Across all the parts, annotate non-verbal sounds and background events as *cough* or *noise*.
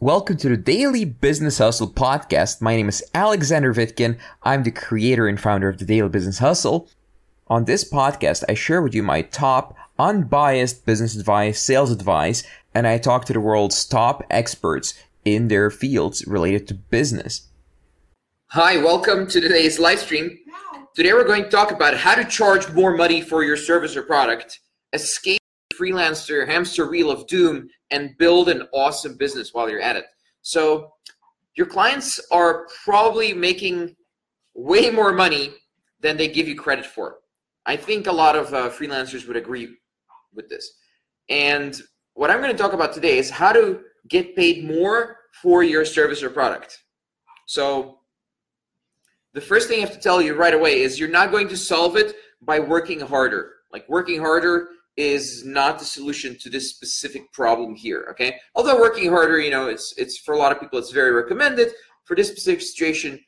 Welcome to the Daily Business Hustle podcast. My name is Alexander Vitkin. I'm the creator and founder of the Daily Business Hustle. On this podcast, I share with you my top unbiased business advice, sales advice, and I talk to the world's top experts in their fields related to business. Hi, welcome to today's live stream. Today we're going to talk about how to charge more money for your service or product, escape freelancer hamster wheel of doom and build an awesome business while you're at it. So your clients are probably making way more money than they give you credit for. I think a lot of uh, freelancers would agree with this. And what I'm going to talk about today is how to get paid more for your service or product. So the first thing I have to tell you right away is you're not going to solve it by working harder. Like working harder is not the solution to this specific problem here okay? Although working harder you know it's it's for a lot of people it's very recommended. For this specific situation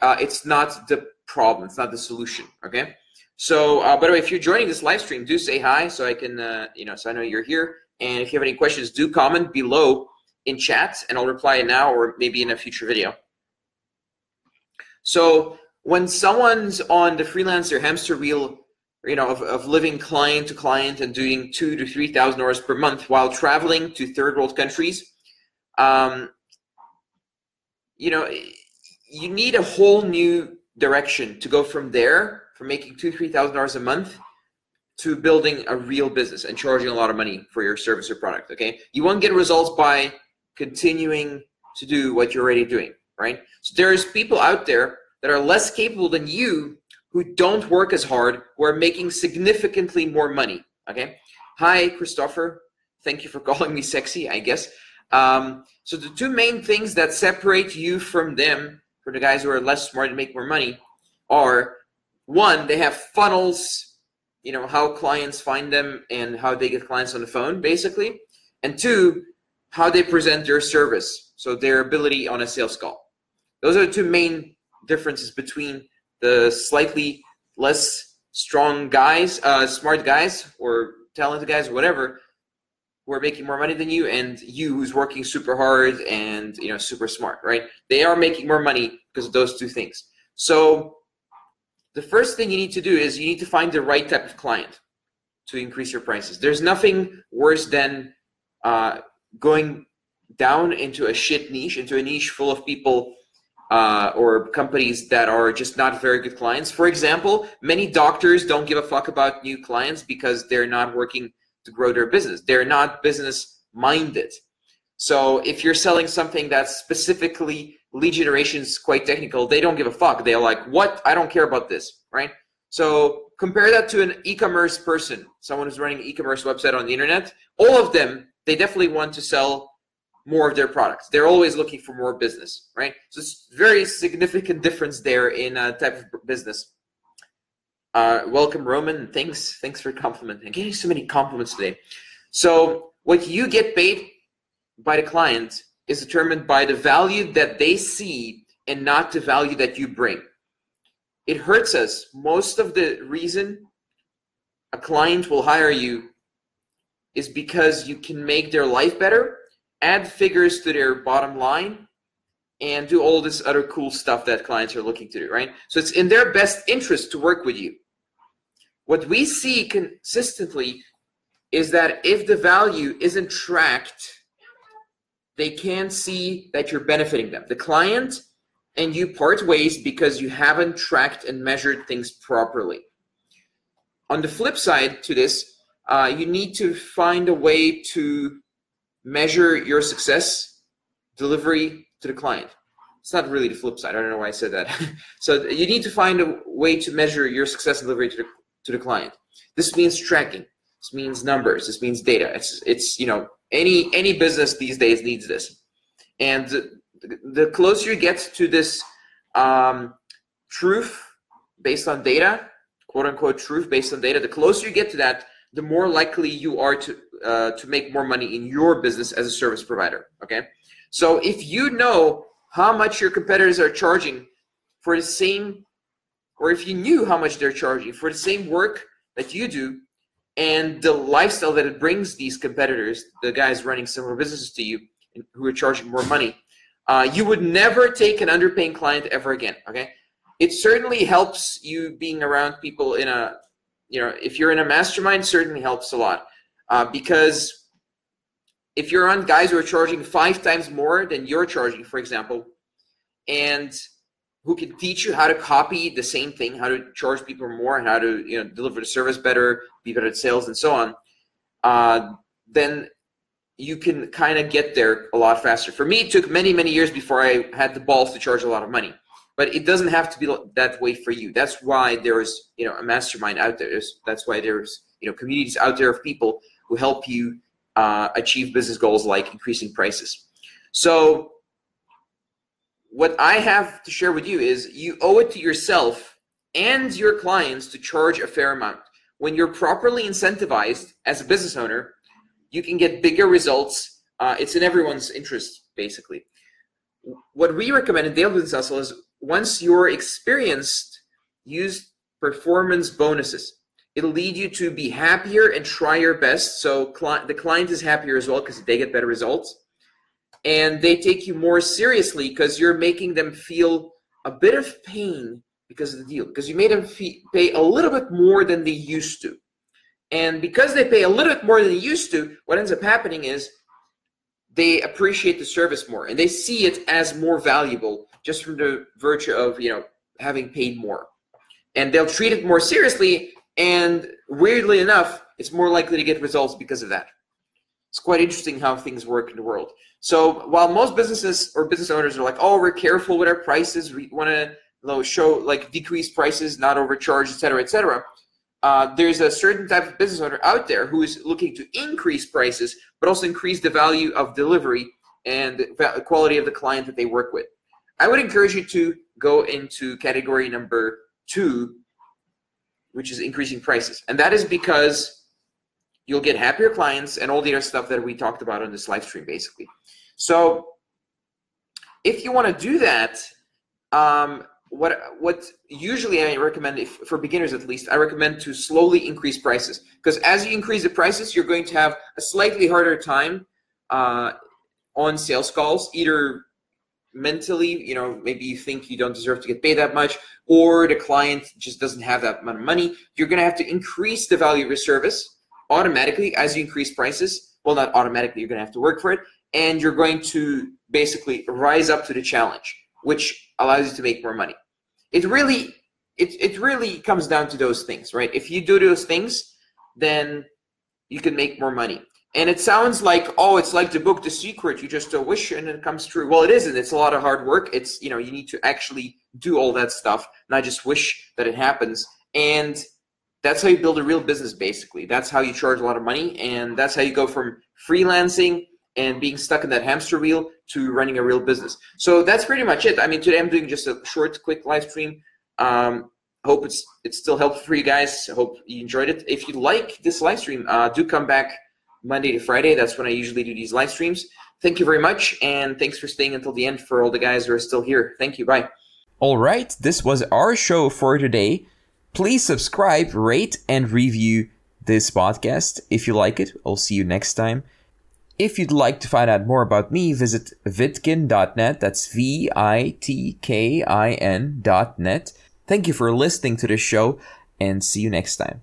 uh, it's not the problem it's not the solution okay? So uh, by the way if you're joining this live stream do say hi so i can uh, you know so i know you're here. And if you have any questions do comment below in chat and i'll reply now or maybe in a future video. So when someone's on the freelancer hamster wheel you know, of, of living client to client and doing two to three thousand hours per month while traveling to third world countries. Um, you know, you need a whole new direction to go from there, from making two, three thousand dollars a month to building a real business and charging a lot of money for your service or product. Okay. You won't get results by continuing to do what you're already doing, right? So there's people out there that are less capable than you who don't work as hard, who are making significantly more money. Okay. Hi, Christopher. Thank you for *laughs* calling me sexy, I guess. Um, so the two main things that separate you from them, for the guys who are less smart and make more money, are one, they have funnels, you know, how clients find them and how they get clients on the phone, basically. And two, how they present their service. So their ability on a sales call. Those are the two main differences between the slightly less strong guys, uh, smart guys, or talented guys, or whatever, who are making more money than you, and you who's working super hard and you know super smart, right? They are making more money because of those two things. So the first thing you need to do is you need to find the right type of client to increase your prices. There's nothing worse than uh, going down into a shit niche, into a niche full of people uh, or companies that are just not very good clients. For example, many doctors don't give a fuck about new clients because they're not working to grow their business. They're not business minded. So if you're selling something that's specifically lead generation is quite technical, they don't give a fuck. They're like, what? I don't care about this, right? So compare that to an e-commerce person, someone who's running an e-commerce website on the internet. All of them, they definitely want to sell more of their products. They're always looking for more business, right? So it's very significant difference there in a type of business. Uh, welcome, Roman. Thanks, thanks for complimenting. I'm getting so many compliments today. So what you get paid by the client is determined by the value that they see and not the value that you bring. It hurts us. Most of the reason a client will hire you is because you can make their life better add figures to their bottom line and do all this other cool stuff that clients are looking to do, right? So it's in their best interest to work with you. What we see consistently is that if the value isn't tracked, they can't see that you're benefiting them. The client and you part ways because you haven't tracked and measured things properly. On the flip side to this, uh, you need to find a way to measure your success delivery to the client. It's not really the flip side. I don't know why I said that. *laughs* so you need to find a way to measure your success delivery to the, to the client. This means tracking. This means numbers. This means data. It's it's you know any any business these days needs this. And the, the closer you get to this um, truth based on data, quote unquote truth based on data, the closer you get to that, the more likely you are to uh, to make more money in your business as a service provider. Okay, so if you know how much your competitors are charging for the same, or if you knew how much they're charging for the same work that you do, and the lifestyle that it brings these competitors, the guys running similar businesses to you, who are charging more money. Uh, you would never take an underpaying client ever again. Okay, it certainly helps you being around people in a, you know, if you're in a mastermind, certainly helps a lot uh, because if you're on guys who are charging five times more than you're charging, for example, and who can teach you how to copy the same thing, how to charge people more, and how to you know deliver the service better, be better at sales, and so on, uh, then you can kind of get there a lot faster. For me, it took many many years before I had the balls to charge a lot of money, but it doesn't have to be that way for you. That's why there's you know a mastermind out there. That's why there's you know communities out there of people who help you uh, achieve business goals like increasing prices. So what I have to share with you is you owe it to yourself and your clients to charge a fair amount. When you're properly incentivized as a business owner, you can get bigger results. Uh, it's in everyone's interest, basically. What we recommend in Daily Business Hustle is once you're experienced, use performance bonuses. It'll lead you to be happier and try your best. So cli- the client is happier as well because they get better results. And they take you more seriously because you're making them feel a bit of pain because of the deal because you made them pay a little bit more than they used to. And because they pay a little bit more than they used to what ends up happening is they appreciate the service more and they see it as more valuable just from the virtue of you know having paid more. And they'll treat it more seriously and weirdly enough it's more likely to get results because of that it's quite interesting how things work in the world so while most businesses or business owners are like, oh, we're careful with our prices, we want to show like decrease prices, not overcharge, et cetera, et cetera. Uh, there's a certain type of business owner out there who is looking to increase prices, but also increase the value of delivery and the quality of the client that they work with. I would encourage you to go into category number two, which is increasing prices. And that is because you'll get happier clients and all the other stuff that we talked about on this live stream, basically. So if you want to do that, um, what what usually I recommend, if, for beginners at least, I recommend to slowly increase prices because as you increase the prices, you're going to have a slightly harder time uh, on sales calls, either mentally, you know, maybe you think you don't deserve to get paid that much, or the client just doesn't have that amount of money. You're going to have to increase the value of your service automatically as you increase prices. Well, not automatically, you're going to have to work for it. And you're going to basically rise up to the challenge, which allows you to make more money. It really, it, it really comes down to those things, right? If you do those things, then you can make more money. And it sounds like, oh, it's like the book The Secret. You just wish and it comes true. Well, it isn't. It's a lot of hard work. It's, you know, you need to actually do all that stuff, not just wish that it happens. And that's how you build a real business basically that's how you charge a lot of money and that's how you go from freelancing and being stuck in that hamster wheel to running a real business so that's pretty much it i mean today i'm doing just a short quick live stream um, hope it's it's still helpful for you guys hope you enjoyed it if you like this live stream uh, do come back monday to friday that's when i usually do these live streams thank you very much and thanks for staying until the end for all the guys who are still here thank you bye all right this was our show for today Please subscribe, rate, and review this podcast if you like it. I'll see you next time. If you'd like to find out more about me, visit vitkin.net. That's V I T K I N.net. Thank you for listening to this show and see you next time.